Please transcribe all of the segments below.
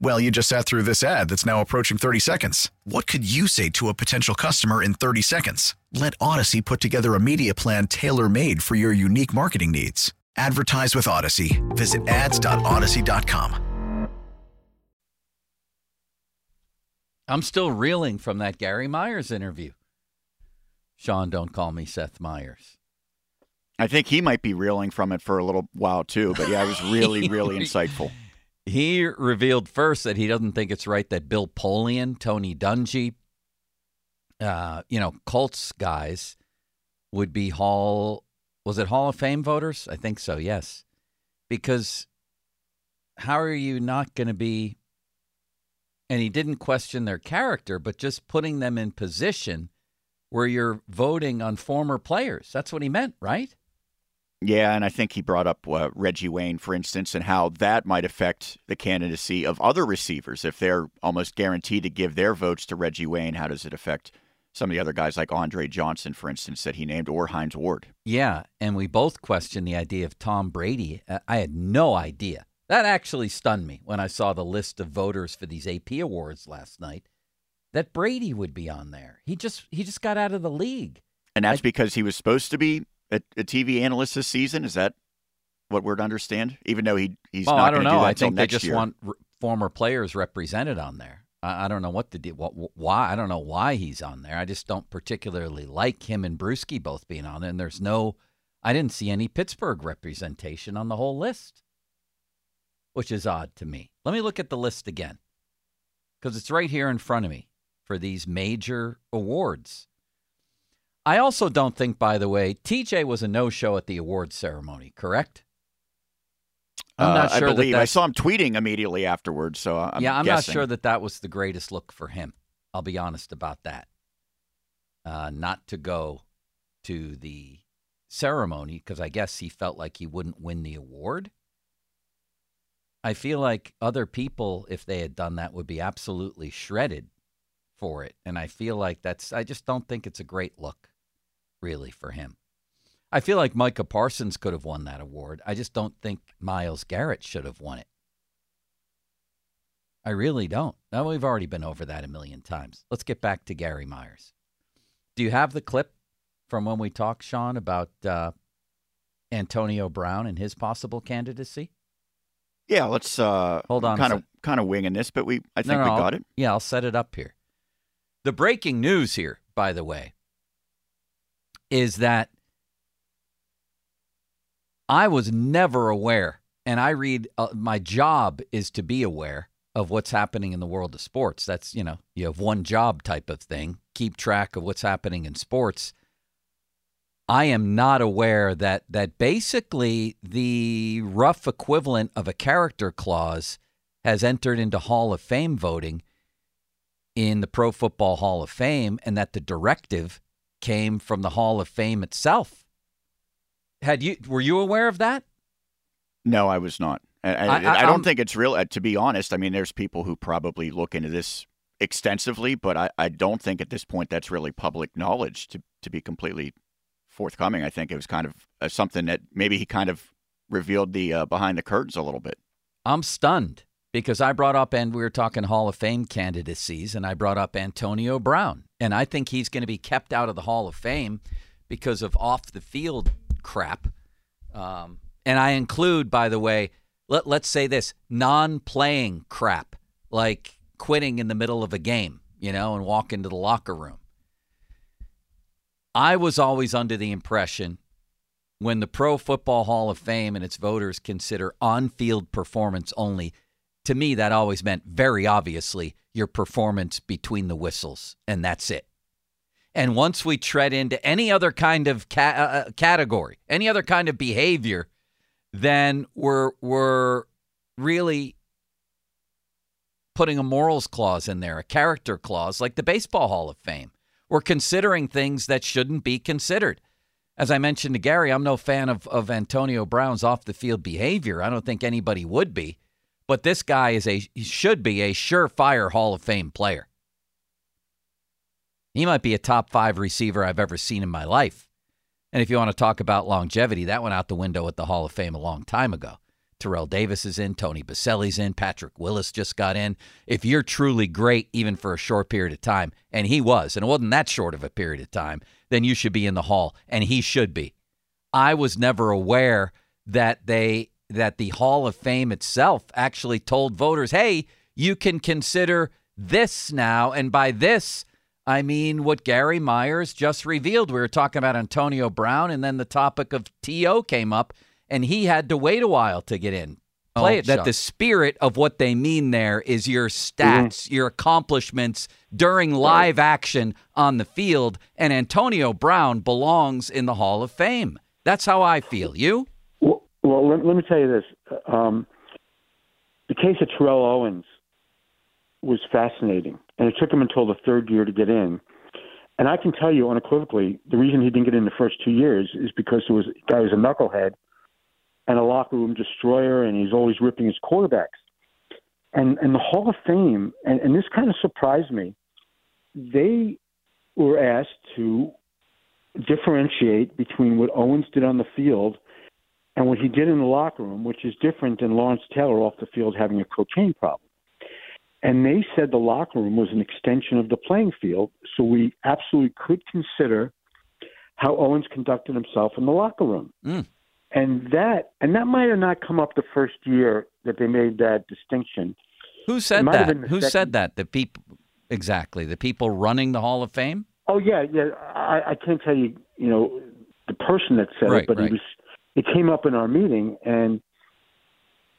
Well, you just sat through this ad that's now approaching 30 seconds. What could you say to a potential customer in 30 seconds? Let Audacy put together a media plan tailor made for your unique marketing needs. Advertise with Audacy. Visit ads.audacy.com. I'm still reeling from that Gary Myers interview. Sean, don't call me Seth Meyers. I think he might be reeling from it for a little while too, but yeah, it was really, really insightful. He revealed first that he doesn't think it's right that Bill Polian, Tony Dungy, uh, you know, Colts guys would be Hall. Was it Hall of Fame voters? I think so. Yes, because how are you not going to be? And he didn't question their character, but just putting them in position where you're voting on former players. That's what he meant, right? Yeah, and I think he brought up uh, Reggie Wayne, for instance, and how that might affect the candidacy of other receivers. If they're almost guaranteed to give their votes to Reggie Wayne, how does it affect some of the other guys like Andre Johnson, for instance, that he named, or Hines Ward? Yeah, and we both question the idea of Tom Brady. I had no idea. That actually stunned me when I saw the list of voters for these AP awards last night. That Brady would be on there. He just he just got out of the league. And that's I, because he was supposed to be a, a, TV analyst this season? Is that what we're to understand? Even though he he's well, not I don't know. Do I think they just year. want former players represented on there. I, I don't know what do. What, why? I don't know why he's on there. I just don't particularly like him and Bruschi both being on there. And there's no, I didn't see any Pittsburgh representation on the whole list, which is odd to me. Let me look at the list again because it's right here in front of me for these major awards. I also don't think, by the way, TJ was a no show at the awards ceremony, correct? I'm not uh, sure I believe. that I saw him tweeting immediately afterwards. So I'm yeah, I'm guessing. not sure that that was the greatest look for him. I'll be honest about that. Uh, not to go to the ceremony because I guess he felt like he wouldn't win the award. I feel like other people, if they had done that, would be absolutely shredded for it. And I feel like that's, I just don't think it's a great look really, for him. I feel like Micah Parsons could have won that award. I just don't think Myles Garrett should have won it. I really don't. Now, we've already been over that a million times. Let's get back to Gary Myers. Do you have the clip from when we talked, Sean, about uh, Antonio Brown and his possible candidacy? Yeah, let's uh, hold on. Kind of, kind of winging this, but we, I think no, no, we got I'll, it. Yeah, I'll set it up here. The breaking news here, by the way, is that I was never aware, and I read, uh, my job is to be aware of what's happening in the world of sports. That's, you know, you have one job type of thing, keep track of what's happening in sports. I am not aware that that basically the rough equivalent of a character clause has entered into Hall of Fame voting in the Pro Football Hall of Fame and that the directive came from the Hall of Fame itself. Had you were you aware of that? No, I was not. I, I, I, I don't um, think it's real. Uh, to be honest, I mean, there's people who probably look into this extensively, but I, I don't think at this point that's really public knowledge. To to be completely forthcoming, I think it was kind of uh, something that maybe he kind of revealed the uh, behind the curtains a little bit. I'm stunned because I brought up and we were talking Hall of Fame candidacies, and I brought up Antonio Brown, and I think he's going to be kept out of the Hall of Fame because of off the field crap. Um, and I include, by the way, let, let's say this non playing crap, like quitting in the middle of a game, you know, and walk into the locker room. I was always under the impression when the Pro Football Hall of Fame and its voters consider on field performance only to me, that always meant very obviously your performance between the whistles, and that's it. And once we tread into any other kind of ca- uh, uh, category, any other kind of behavior, then we're we're really putting a morals clause in there, a character clause, like the Baseball Hall of Fame, We're considering things that shouldn't be considered. As I mentioned to Gary, I'm no fan of, of Antonio Brown's off the field behavior. I don't think anybody would be. But this guy is a should be a surefire Hall of Fame player. He might be a top five receiver I've ever seen in my life. And if you want to talk about longevity, that went out the window at the Hall of Fame a long time ago. Terrell Davis is in, Tony Boselli's in, Patrick Willis just got in. If you're truly great, even for a short period of time, and he was, and it wasn't that short of a period of time, then you should be in the Hall, and he should be. I was never aware that they that the Hall of Fame itself actually told voters, "Hey, you can consider this now," and by this, I mean what Gary Myers just revealed. We were talking about Antonio Brown, and then the topic of T.O. came up and he had to wait a while to get in. Play oh, it. That the spirit of what they mean there is your stats, mm-hmm. your accomplishments during live action on the field, and Antonio Brown belongs in the Hall of Fame. That's how I feel. You? Well, let, let, me tell you this. Um, the case of Terrell Owens was fascinating, and it took him until the third year to get in. And I can tell you unequivocally, the reason he didn't get in the first two years is because it was guy was a knucklehead and a locker room destroyer, and he's always ripping his quarterbacks. And and the Hall of Fame, and, and this kind of surprised me. They were asked to differentiate between what Owens did on the field and what he did in the locker room, which is different than Lawrence Taylor off the field having a cocaine problem. And they said the locker room was an extension of the playing field, so we absolutely could consider how Owens conducted himself in the locker room. Mm. And that and that might have not come up the first year that they made that distinction. Who said that? Who second... said that? The people exactly the people running the Hall of Fame. Oh yeah, yeah. I, I can't tell you, you know, the person that said right, it, but right. it was. It came up in our meeting, and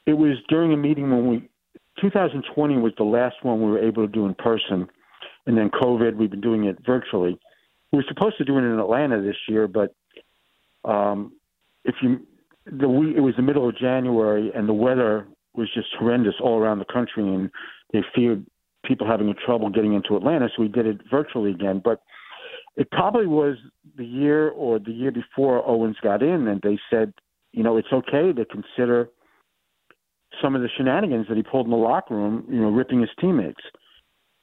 it was during a meeting when we 2020 was the last one we were able to do in person, and then COVID. We've been doing it virtually. We were supposed to do it in Atlanta this year, but um, if you the week it was the middle of January and the weather was just horrendous all around the country and they feared people having trouble getting into Atlanta, so we did it virtually again. But it probably was the year or the year before Owens got in, and they said, you know, it's okay to consider some of the shenanigans that he pulled in the locker room, you know, ripping his teammates,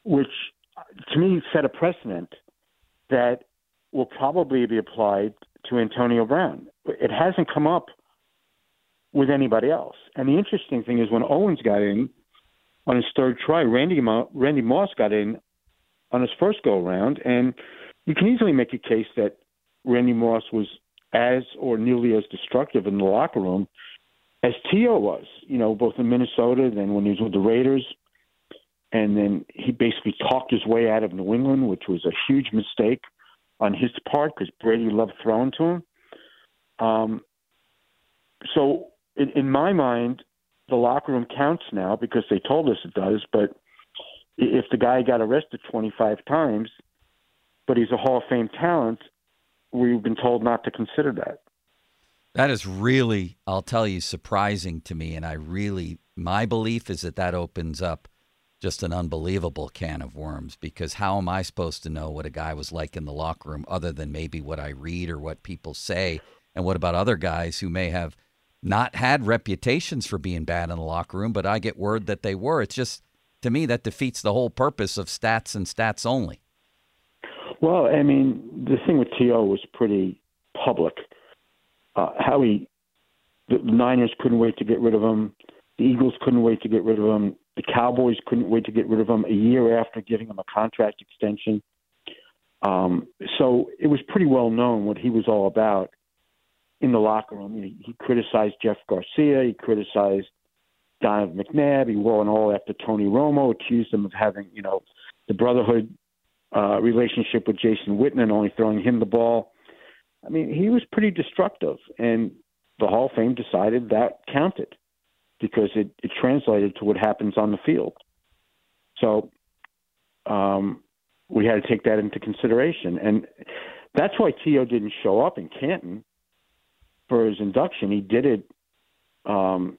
which to me set a precedent that will probably be applied to Antonio Brown. It hasn't come up with anybody else. And the interesting thing is when Owens got in on his third try, Randy Randy Moss got in on his first go around, and you can easily make a case that Randy Moss was as or nearly as destructive in the locker room as T.O. was. You know, both in Minnesota, then when he was with the Raiders, and then he basically talked his way out of New England, which was a huge mistake on his part because Brady loved throwing to him. Um, so in, in my mind, the locker room counts now because they told us it does. But if the guy got arrested 25 times, but he's a Hall of Fame talent, we've been told not to consider that. That is really, I'll tell you, surprising to me. And I really, my belief is that that opens up just an unbelievable can of worms because how am I supposed to know what a guy was like in the locker room other than maybe what I read or what people say? And what about other guys who may have not had reputations for being bad in the locker room, but I get word that they were? It's just, to me, that defeats the whole purpose of stats and stats only. Well, I mean, the thing with T.O. was pretty public. Uh, how he, the Niners couldn't wait to get rid of him. The Eagles couldn't wait to get rid of him. The Cowboys couldn't wait to get rid of him a year after giving him a contract extension. Um, so it was pretty well known what he was all about in the locker room. He, he criticized Jeff Garcia. He criticized Donovan McNabb. He wore an all after Tony Romo, accused him of having, you know, the brotherhood uh, relationship with Jason Witten and only throwing him the ball. I mean, he was pretty destructive, and the Hall of Fame decided that counted because it, it translated to what happens on the field. So um, we had to take that into consideration. And that's why T.O. didn't show up in Canton for his induction. He did it um,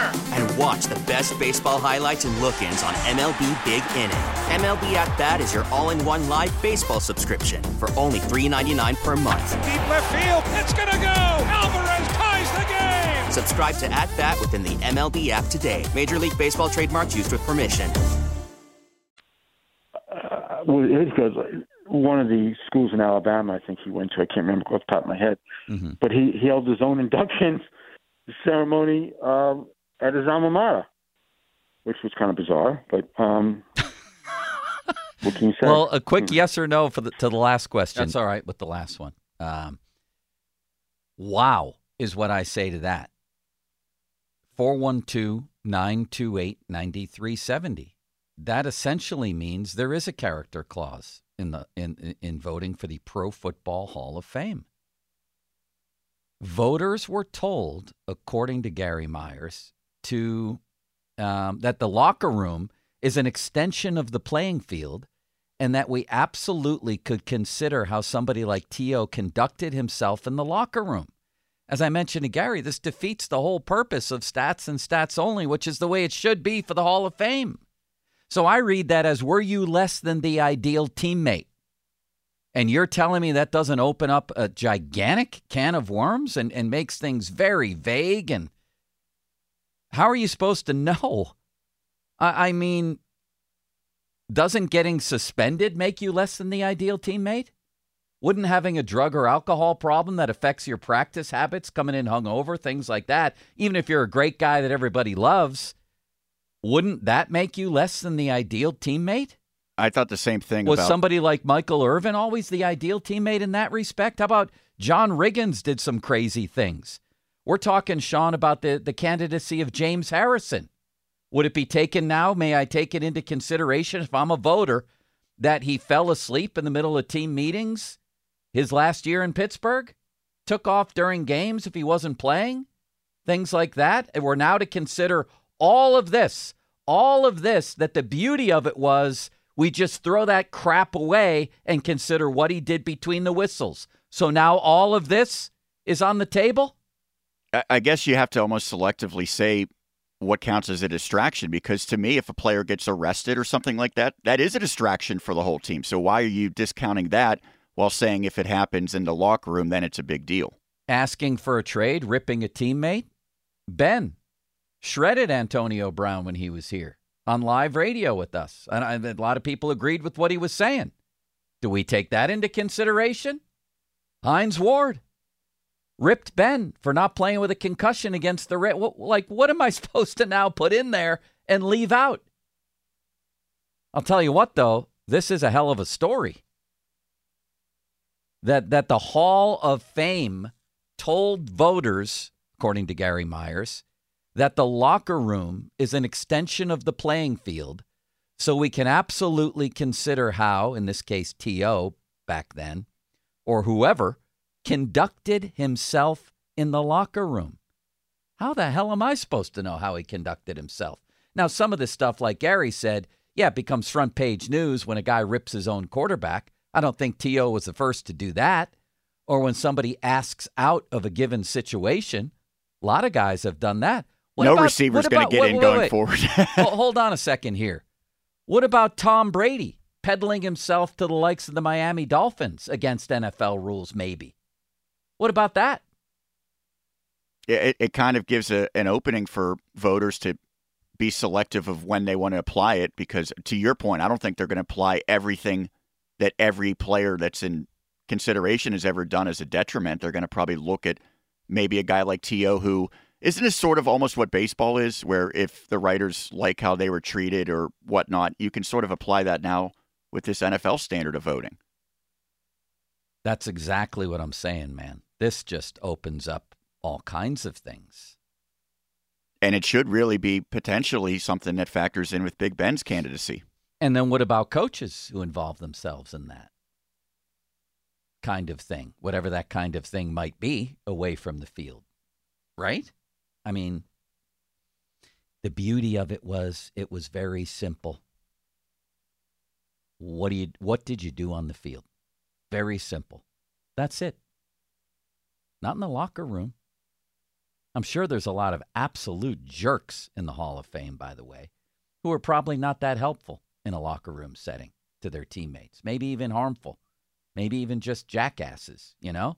And watch the best baseball highlights and look-ins on MLB Big Inning. MLB At Bat is your all-in-one live baseball subscription for only $3.99 per month. Deep left field, it's gonna go. Alvarez ties the game. Subscribe to At Bat within the MLB app today. Major League Baseball trademarks used with permission. Uh, well, it goes one of the schools in Alabama. I think he went to. I can't remember off the top of my head, mm-hmm. but he, he held his own induction ceremony um, at his alma mater, which was kind of bizarre. But um, what can you say? Well, a quick hmm. yes or no for the, to the last question. That's all right with the last one. Um, wow is what I say to that. 412 928 9370 that essentially means there is a character clause in the in in voting for the Pro Football Hall of Fame. Voters were told, according to Gary Myers, to um, that the locker room is an extension of the playing field, and that we absolutely could consider how somebody like T.O. conducted himself in the locker room. As I mentioned to Gary, this defeats the whole purpose of stats and stats only, which is the way it should be for the Hall of Fame. So I read that as were you less than the ideal teammate? And you're telling me that doesn't open up a gigantic can of worms and, and makes things very vague? And how are you supposed to know? I, I mean, doesn't getting suspended make you less than the ideal teammate? Wouldn't having a drug or alcohol problem that affects your practice habits, coming in hungover, things like that, even if you're a great guy that everybody loves, wouldn't that make you less than the ideal teammate? I thought the same thing. Was about... somebody like Michael Irvin always the ideal teammate in that respect? How about John Riggins did some crazy things? We're talking, Sean, about the, the candidacy of James Harrison. Would it be taken now? May I take it into consideration if I'm a voter that he fell asleep in the middle of team meetings his last year in Pittsburgh? Took off during games if he wasn't playing? Things like that? And we're now to consider all of this, all of this, that the beauty of it was we just throw that crap away and consider what he did between the whistles. So now all of this is on the table? I guess you have to almost selectively say what counts as a distraction because to me, if a player gets arrested or something like that, that is a distraction for the whole team. So why are you discounting that while saying if it happens in the locker room, then it's a big deal? Asking for a trade, ripping a teammate? Ben, shredded Antonio Brown when he was here on live radio with us. And a lot of people agreed with what he was saying. Do we take that into consideration? Hines Ward ripped Ben for not playing with a concussion against the Red. Like, what am I supposed to now put in there and leave out? I'll tell you what, though, this is a hell of a story. That that the Hall of Fame told voters, according to Gary Myers, that the locker room is an extension of the playing field. So we can absolutely consider how, in this case, T.O. back then, or whoever, conducted himself in the locker room. How the hell am I supposed to know how he conducted himself? Now, some of this stuff, like Gary said, yeah, it becomes front page news when a guy rips his own quarterback. I don't think T.O. was the first to do that. Or when somebody asks out of a given situation. A lot of guys have done that. What no about, receiver's going to get wait, in wait, going wait. forward. hold on a second here. What about Tom Brady peddling himself to the likes of the Miami Dolphins against NFL rules, maybe? What about that? It, it kind of gives a, an opening for voters to be selective of when they want to apply it because, to your point, I don't think they're going to apply everything that every player that's in consideration has ever done as a detriment. They're going to probably look at maybe a guy like T.O. who – Isn't this sort of almost what baseball is, where if the writers like how they were treated or whatnot, you can sort of apply that now with this NFL standard of voting? That's exactly what I'm saying, man. This just opens up all kinds of things. And it should really be potentially something that factors in with Big Ben's candidacy. And then what about coaches who involve themselves in that kind of thing, whatever that kind of thing might be away from the field? Right? I mean, the beauty of it was it was very simple. What do you what did you do on the field? Very simple. That's it. Not in the locker room. I'm sure there's a lot of absolute jerks in the Hall of Fame, by the way, who are probably not that helpful in a locker room setting to their teammates, maybe even harmful, maybe even just jackasses, you know?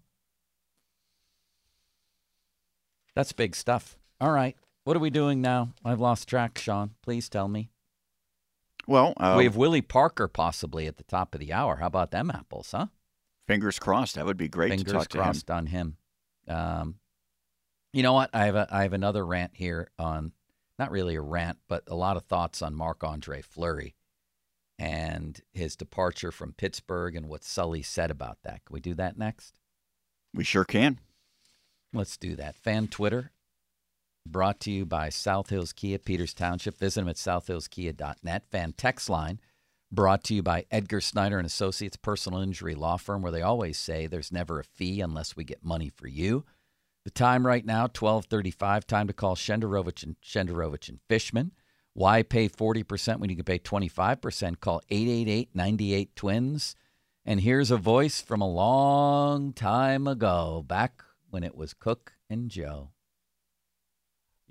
That's big stuff. All right. What are we doing now? I've lost track, Sean. Please tell me. Well, uh, we have Willie Parker possibly at the top of the hour. How about them apples, huh? Fingers crossed. That would be great Fingers to talk crossed to him. on him. Um, you know what? I have a I have another rant here on not really a rant, but a lot of thoughts on Marc Andre Fleury and his departure from Pittsburgh and what Sully said about that. Can we do that next? We sure can. Let's do that. Fan Twitter brought to you by South Hills Kia, Peters Township. Visit them at southhillskia.net. Fan text line brought to you by Edgar Snyder and Associates Personal Injury Law Firm, where they always say there's never a fee unless we get money for you. The time right now, 1235, time to call Shenderovich and Shenderovich and Fishman. Why pay 40% when you can pay 25%? Call 888-98-TWINS. And here's a voice from a long time ago, back when it was Cook and Joe.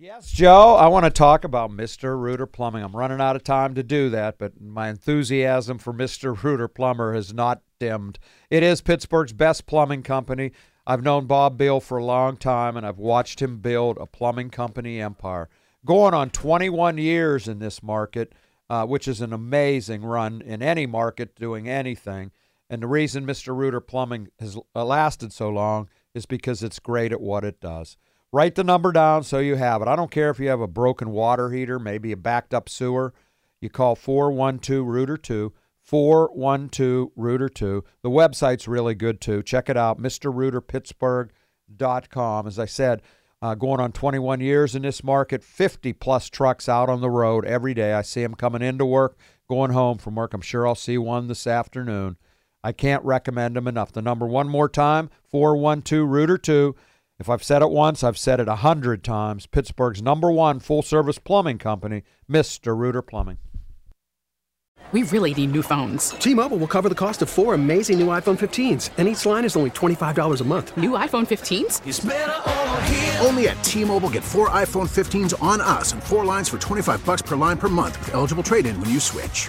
Yes, Joe, I want to talk about Mr. Rooter Plumbing. I'm running out of time to do that, but my enthusiasm for Mr. Rooter Plumber has not dimmed. It is Pittsburgh's best plumbing company. I've known Bob Beal for a long time, and I've watched him build a plumbing company empire. Going on 21 years in this market, uh, which is an amazing run in any market doing anything. And the reason Mr. Rooter Plumbing has lasted so long is because it's great at what it does. Write the number down so you have it. I don't care if you have a broken water heater, maybe a backed up sewer. You call 412 Rooter 2, 412 Rooter 2. The website's really good too. Check it out, MrRooterPittsburgh.com. As I said, uh, going on 21 years in this market, 50 plus trucks out on the road every day. I see them coming into work, going home from work. I'm sure I'll see one this afternoon. I can't recommend them enough. The number one more time, 412 Rooter 2. If I've said it once, I've said it a hundred times. Pittsburgh's number one full service plumbing company, Mr. Rooter Plumbing. We really need new phones. T Mobile will cover the cost of four amazing new iPhone 15s, and each line is only $25 a month. New iPhone 15s? Only at T Mobile get four iPhone 15s on us and four lines for 25 bucks per line per month with eligible trade in when you switch.